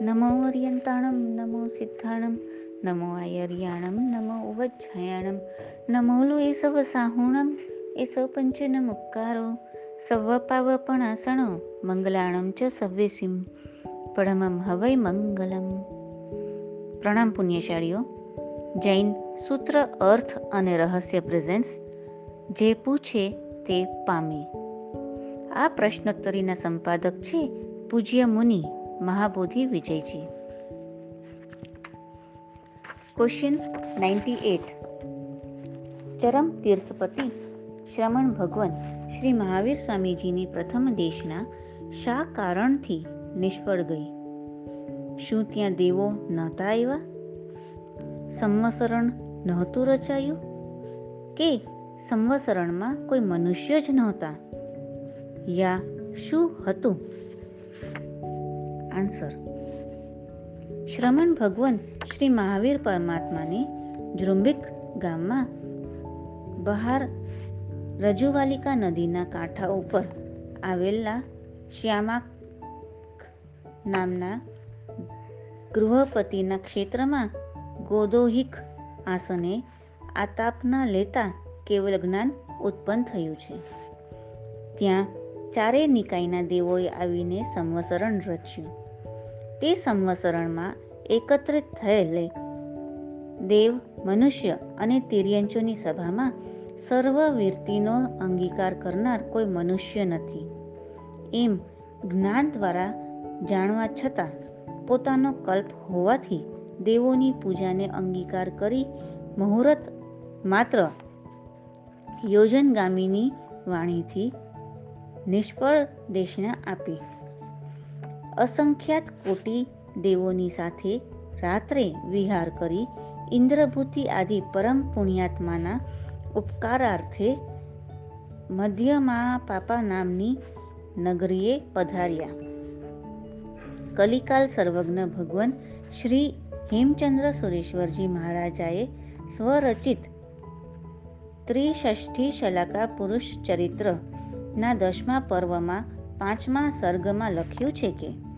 નમો અર્યંતાણમ નમો સિદ્ધાણમ નમો આયર્યાણમ નમો ઉવજ્જયાણમ નમો લો એસવ સાહુણમ એસવ પંચન મુક્કારો સવપાવપણાસણો મંગલાણમ ચ સવ્યસિમ પરમમ હવૈ મંગલમ પ્રણામ પુણ્યશાળીઓ જૈન સૂત્ર અર્થ અને રહસ્ય પ્રેઝન્સ જે પૂછે તે પામે આ પ્રશ્નોત્તરીના સંપાદક છે પૂજ્ય Muni Mahabodhi Vijayji. Question ninety eight ચરમ તીર્થપતિ શ્રમણ ભગવાન શ્રી મહાવીર સ્વામીજીની પ્રથમ દેશના શા કારણથી નિષ્ફળ ગઈ? શું ત્યાં દેવો નહોતા આવ્યા? સંવસરણ નહોતું રચાયું? કે સંવસરણમાં કોઈ મનુષ્ય જ નહોતા? યા શું હતું? આન્સર શ્રમણ ભગવાન શ્રી મહાવીર પરમાત્માને જૃંબિક ગામમાં બહાર રજુવાલિકા નદીના કાંઠા ઉપર આવેલા શ્યામાક નામના ગૃહપતિના ક્ષેત્રમાં ગોદોહિક આસને આતાપના લેતા કેવલ જ્ઞાન ઉત્પન્ન થયું છે. ત્યાં ચારે નિકાયના દેવોએ આવીને સંવસરણ રચ્યું. તે સંવસરણમાં એકત્રિત થયેલે દેવ, મનુષ્ય અને તિર્યંચોની સભામાં સર્વવીરતીનો અંગીકાર કરનાર કોઈ મનુષ્ય નથી. એમ જ્ઞાન દ્વારા જાણવા છતાં પોતાનો કલ્પ હોવાથી દેવોની પૂજાને અંગીકાર કરી મુહૂર્ત માત્ર યોજનગામીની વાણીથી નિષ્ફળ દેશના આપી. અસંખ્યાત કોટી દેવોની સાથે રાત્રે વિહાર કરી ઇન્દ્રભૂતિ આદિ પરમ પુણ્યાત્માના ઉપકારાર્થે મધ્યમાં પાપા નામની નગરીએ પધાર્યા. કલિકાલ સર્વજ્ઞ ભગવાન શ્રી હેમચંદ્ર સુરેશ્વરજી મહારાજાએ સ્વરચિત ત્રિષષ્ઠી શલાકા પુરુષ ચરિત્રના દસમા પર્વમાં પાંચમા સર્ગમાં લખ્યું છે કે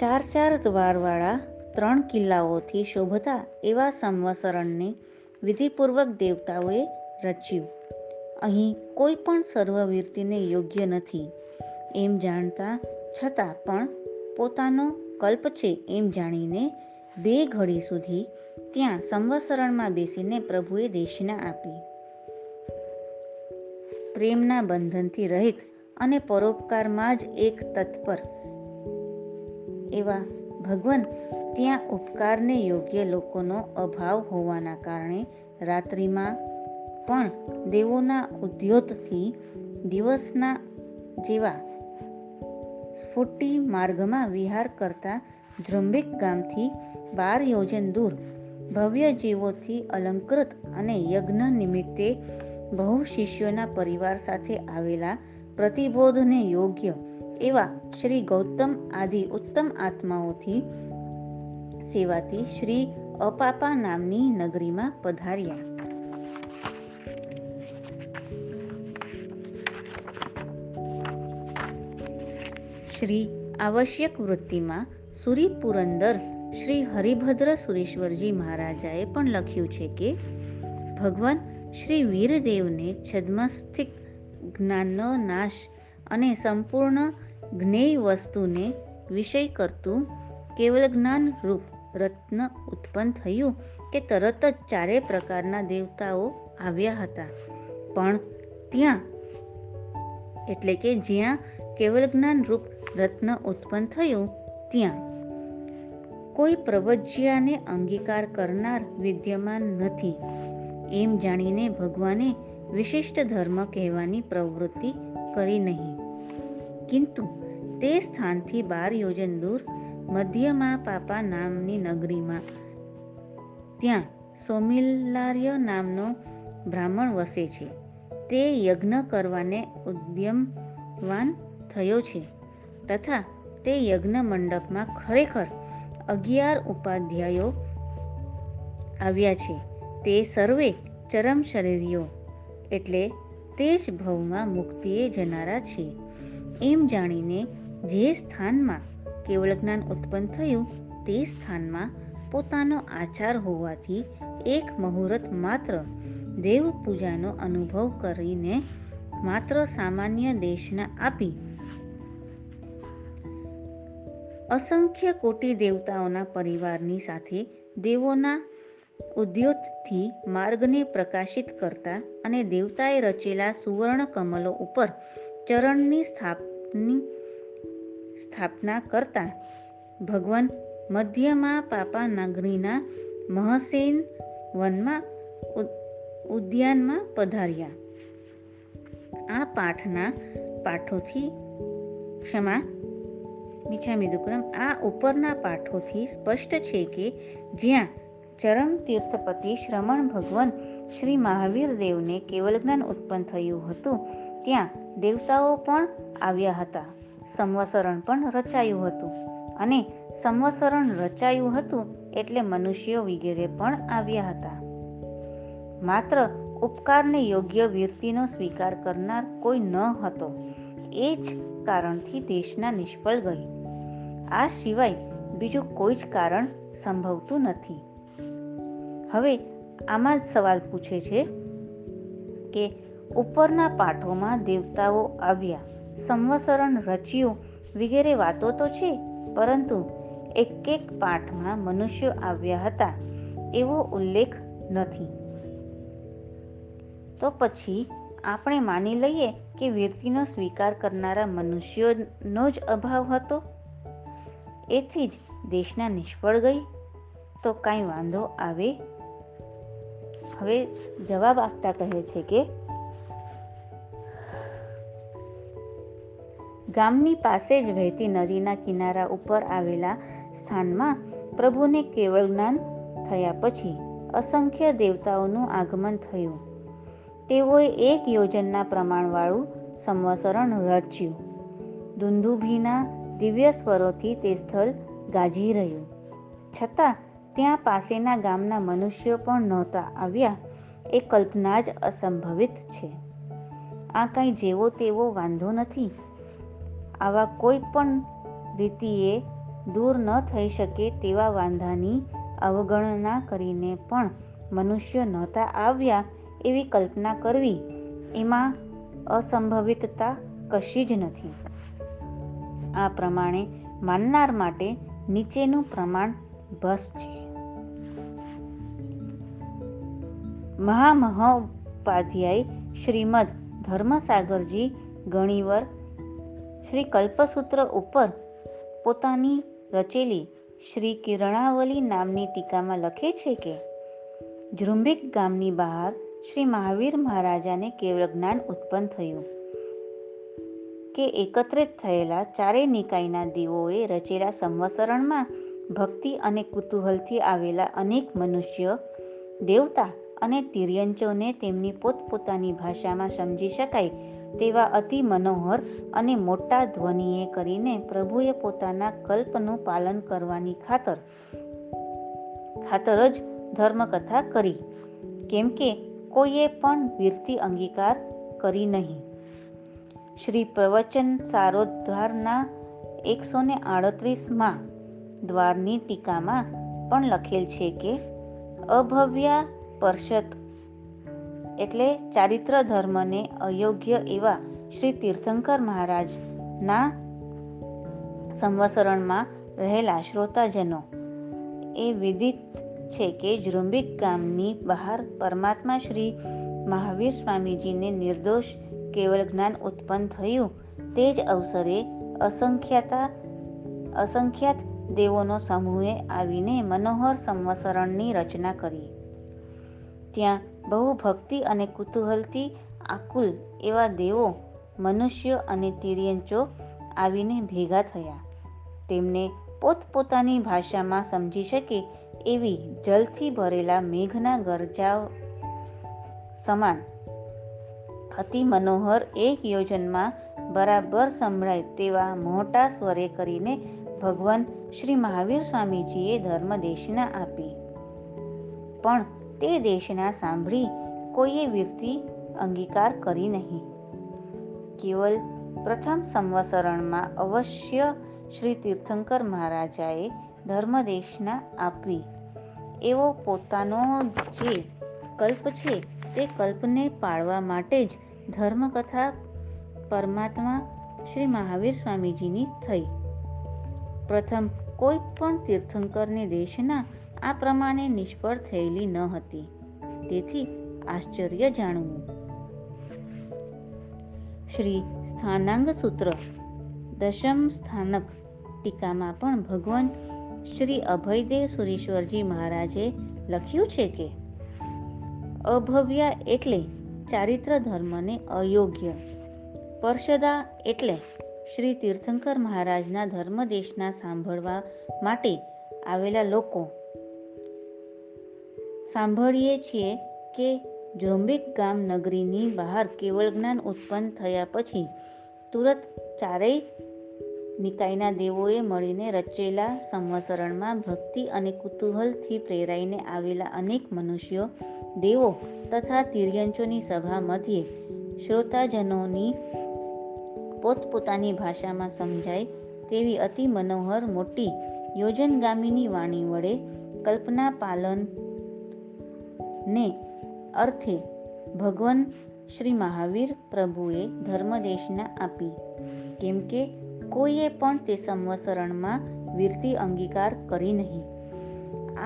ચાર ચાર દ્વારવાળા ત્રણ કિલ્લાઓથી શોભતા એવા સંવસરણને વિધિપૂર્વક દેવતાઓએ રચ્યું. અહીં કોઈ પણ સર્વવીરતીને યોગ્ય નથી એમ જાણતા છતાં પણ પોતાનો કલ્પ છે એમ જાણીને બે ઘડી સુધી ત્યાં સંવસરણમાં બેસીને પ્રભુએ દેશના આપી. પ્રેમના બંધનથી રહિત અને પરોપકારમાં જ એક તત્પર એવા ભગવાન ત્યાં ઉપકારને યોગ્ય લોકોનો અભાવ હોવાના કારણે રાત્રિમાં પણ દેવોના ઉદ્યોતથી દિવસના જેવા સ્ફુટી માર્ગમાં વિહાર કરતા જૃંબિક ગામથી બાર યોજન દૂર ભવ્ય જીવોથી અલંકૃત અને યજ્ઞ નિમિત્તે બહુ શિષ્યોના પરિવાર સાથે આવેલા પ્રતિબોધને યોગ્ય એવા શ્રી ગૌતમ આદિ ઉત્તમ આત્માઓથી સેવાથી શ્રી અપાપા નામની નગરીમાં પધાર્યા. શ્રી આવશ્યક વૃત્તિમાં સુરી પુરંદર શ્રી હરિભદ્ર સુરેશ્વરજી મહારાજાએ પણ લખ્યું છે કે, ભગવાન શ્રી વીરદેવને છદ્મસ્થિક જ્ઞાનનો નાશ અને સંપૂર્ણ જ્ઞેય વસ્તુને વિષય કરતું કેવલ જ્ઞાન રૂપ રત્ન ઉત્પન્ન થયું કે તરત જ ચારે પ્રકારના દેવતાઓ આવ્યા હતા. પણ ત્યાં, એટલે કે જ્યાં કેવલ જ્ઞાન રૂપ રત્ન ઉત્પન્ન થયું, ત્યાં કોઈ પ્રવજ્યાને અંગીકાર કરનાર વિદ્યમાન નથી. એમ જાણીને ભગવાને વિશિષ્ટ ધર્મ કહેવાની પ્રવૃત્તિ કરી નહીં. કિંતુ તે સ્થાનથી બાર યોજન દૂર, મધ્યમાં પાપા નામની નગરીમાં. ત્યાં સોમિલાર્ય નામનો બ્રાહ્મણ વસે છે. તે યજ્ઞ કરવાને ઉદ્યમવાન થયો છે તથા તે યજ્ઞ મંડપમાં ખરેખર અગિયાર ઉપાધ્યાયો આવ્યા છે. તે સર્વે ચરમ શરીરીઓ એટલે તે જ ભવમાં મુક્તિએ જનારા છે. એમ જાણીને જે સ્થાનમાં કેવળ જ્ઞાન ઉત્પન્ન થયું, તે સ્થાનમાં પોતાનો આચાર હોવાથી એક મુહૂર્ત માત્ર દેવ પૂજાનો અનુભવ કરીને માત્ર સામાન્ય દેશના આપી. અસંખ્ય કોટી દેવતાઓના પરિવારની સાથે દેવોના ઉદ્યોતથી માર્ગને પ્રકાશિત કરતા અને દેવતાએ રચેલા સુવર્ણ કમલો ઉપર ચરણની સ્થાપની સ્થાપના કરતા ભગવાન મધ્યમાં પાપા નાગરીના મહસેન વનમાં ઉદ્યાનમાં પધાર્યા. આ પાઠના પાઠોથી ક્ષમા મિછામી દુક્રમ આ ઉપરના પાઠોથી સ્પષ્ટ છે કે જ્યાં ચરમ તીર્થપતિ શ્રમણ ભગવાન શ્રી મહાવીર દેવને કેવલ જ્ઞાન ઉત્પન્ન થયું હતું, ત્યાં દેવતાઓ પણ આવ્યા હતા. સંવસરણ પણ રચાયું હતું. અને સંવસરણ રચાયું હતું એટલે મનુષ્યો વગેરે પણ આવ્યા હતા. માત્ર ઉપકારને યોગ્ય વીરતીનો સ્વીકાર કરનાર કોઈ ન હતો. એ જ કારણથી દેશના નિષ્ફળ ગઈ. આ સિવાય બીજું કોઈ જ કારણ સંભવતું નથી. હવે આમાં જ સવાલ પૂછે છે કે ઉપરના પાઠોમાં દેવતાઓ આવ્યા. સંવસરણ રચ્યું વગેરે વાતો તો છે, પરંતુ એક એક પાઠમાં મનુષ્યો આવ્યા હતા એવો ઉલ્લેખ નથી. તો પછી આપણે માની લઈએ કે વ્યક્તિનો સ્વીકાર કરનારા મનુષ્યોનો જ અભાવ હતો? એથી જ દેશના નિષ્ફળ ગઈ? તો કાંઈ વાંધો આવે? હવે જવાબ આપતા કહે છે કે ગામની પાસે જ વહેતી નદીના કિનારા ઉપર આવેલા સ્થાનમાં પ્રભુને કેવળ જ્ઞાન થયા પછી અસંખ્ય દેવતાઓનું આગમન થયું. તેઓએ એક યોજનના પ્રમાણવાળું સંવસરણ રચ્યું. દુંદુભીના દિવ્ય સ્વરોથી તે સ્થળ ગાજી રહ્યું. છતાં ત્યાં પાસેના ગામના મનુષ્યો પણ નહોતા આવ્યા એ કલ્પના જ અસંભવિત છે. આ કંઈ જેવો તેવો વાંધો નથી. આવા કોઈ પણ રીતિએ દૂર ન થઈ શકે તેવા વાંધાની અવગણના કરીને પણ મનુષ્યો નહોતા આવ્યા એવી કલ્પના કરવી એમાં અસંભવિતતા કશી જ નથી. આ પ્રમાણે માનનાર માટે નીચેનું પ્રમાણ બસ છે. મહામહોપાધ્યાય શ્રીમદ ધર્મસાગરજી ઘણીવાર શ્રી કલ્પસૂત્ર ઉપર પોતાની રચેલી શ્રી કિરણાવલી નામની ટીકામાં લખે છે કે જૃંભિક ગામની બહાર શ્રી મહાવીર મહારાજાને કેવળ જ્ઞાન ઉત્પન્ન થયું કે એકત્રિત થયેલા ચારેય નિકાયના દીવોએ રચેલા સંવસરણમાં ભક્તિ અને કુતૂહલથી આવેલા અનેક મનુષ્ય, દેવતા અને તિર્યંચોને તેમની પોતપોતાની ભાષામાં સમજી શકાય તેવા અતિ મનોહર અને મોટા ધ્વનિએ કરીને પ્રભુએ પોતાના કલ્પનું પાલન કરવાની ખાતર ખાતર જ ધર્મકથા કરી. કેમ કે કોઈએ પણ વીરતી અંગીકાર કરી નહીં. શ્રી પ્રવચન સારોદ્ધારના એકસો ને આડત્રીસમાં દ્વારની ટીકામાં પણ લખેલ છે કે, અભવ્યા પરષત એટલે ચારિત્ર ધર્મને અયોગ્ય એવા શ્રી તીર્થંકર મહારાજના સંવસરણમાં રહેલા શ્રોતાજનો. એ વિદિત છે કે જૃંબિક ગામની બહાર પરમાત્મા શ્રી મહાવીર સ્વામીજીને નિર્દોષ કેવળ જ્ઞાન ઉત્પન્ન થયું તે જ અવસરે અસંખ્યાતા અસંખ્યાત દેવોનો સમૂહે આવીને મનોહર સંવસરણની રચના કરી. ત્યાં બહુ ભક્તિ અને કુતૂહલથી આકુલ એવા દેવો, મનુષ્યો અને તિર્યંચો આવીને ભેગા થયા. તેમને પોતપોતાની ભાષામાં સમજી શકે એવી જલથી ભરેલા મેઘના ગરજાઓ સમાન. અતિ મનોહર એક યોજનમાં બરાબર સંભળાય તેવા મોટા સ્વરે કરીને ભગવાન શ્રી મહાવીર સ્વામીજીએ ધર્મદેશના આપી. પણ તે દેશના સાંભળી કોઈએ વીરતી અંગીકાર કરી નહીં. કેવલ પ્રથમ સંવસરણમાં અવશ્ય શ્રી તીર્થંકર મહારાજાએ ધર્મદેશના આપવી. એવો પોતાનો જે કલ્પ છે તે કલ્પને પાળવા માટે જ ધર્મકથા પરમાત્મા શ્રી મહાવીર સ્વામીજીની થઈ. પ્રથમ કોઈ પણ તીર્થંકરને દેશના આ પ્રમાણે નિષ્ફળ થયેલી ન હતી. તેથી આશ્ચર્ય જાણવું. શ્રી સ્થાનાંગ સૂત્ર, દશમ સ્થાનક ટીકામાં પણ ભગવાન શ્રી અભયદેવ સુરેશ્વરજી મહારાજે લખ્યું છે કે, અભવ્યા એટલે ચારિત્ર ધર્મને અયોગ્ય. પરષદા એટલે શ્રી તીર્થંકર મહારાજના ધર્મદેશના સાંભળવા માટે આવેલા લોકો સાંભળીએ છીએ કે જ્રોમ્બિક ગામ નગરીની બહાર કેવળ જ્ઞાન ઉત્પન્ન થયા પછી તુરત ચારેય નિકાયના દેવોએ મળીને રચેલા સંવસરણમાં ભક્તિ અને કુતૂહલથી પ્રેરાઈને આવેલા અનેક મનુષ્યો, દેવો તથા તિર્યંચોની સભા મધ્યે શ્રોતાજનોની પોતપોતાની ભાષામાં સમજાય તેવી અતિ મનોહર મોટી યોજનગામીની વાણી વડે કલ્પના પાલન ને અર્થે ભગવાન શ્રી મહાવીર પ્રભુએ ધર્મદેશના આપી. કેમ કે કોઈએ પણ તે સંવસરણમાં વીરતી અંગીકાર કરી નહીં.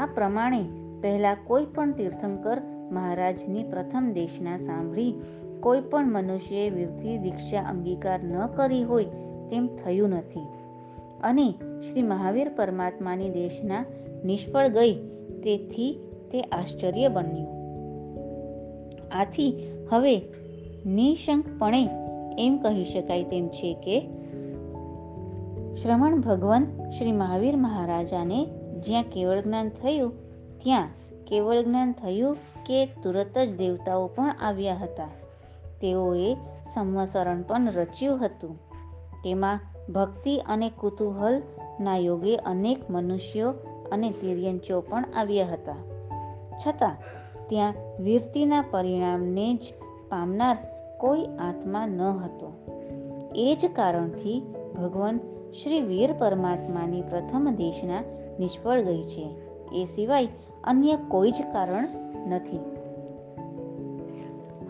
આ પ્રમાણે પહેલાં કોઈ પણ તીર્થંકર મહારાજની પ્રથમ દેશના સાંભળી કોઈ પણ મનુષ્યએ વીરથી દીક્ષા અંગીકાર ન કરી હોય તેમ થયું નથી. અને શ્રી મહાવીર પરમાત્માની દેશના નિષ્ફળ ગઈ તેથી તે આશ્ચર્ય બન્યું. આથી હવે નિશંકપણે એમ કહી શકાય તેમ છે કે શ્રવણ ભગવાન શ્રી મહાવીર મહારાજાને જ્યાં કેવળ જ્ઞાન થયું, ત્યાં કેવળ જ્ઞાન થયું કે તુરત જ દેવતાઓ પણ આવ્યા હતા. તેઓએ સંવસરણ પણ રચ્યું હતું. તેમાં ભક્તિ અને કુતૂહલના યોગે અનેક મનુષ્યો અને તિર્યંચો પણ આવ્યા હતા. છતાં ત્યાં વીરતીના પરિણામને જ પામનાર કોઈ આત્મા ન હતો. એ જ કારણથી ભગવાન શ્રી વીર પરમાત્માની પ્રથમ દેશના નિષ્ફળ ગઈ છે. એ સિવાય અન્ય કોઈ જ કારણ નથી.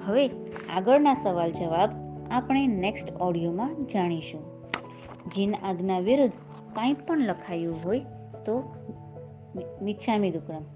હવે આગળના સવાલ જવાબ આપણે નેક્સ્ટ ઓડિયોમાં જાણીશું. જીન આજ્ઞા વિરુદ્ધ કાંઈ પણ લખાયું હોય તો મિચ્છામી દુક્કડમ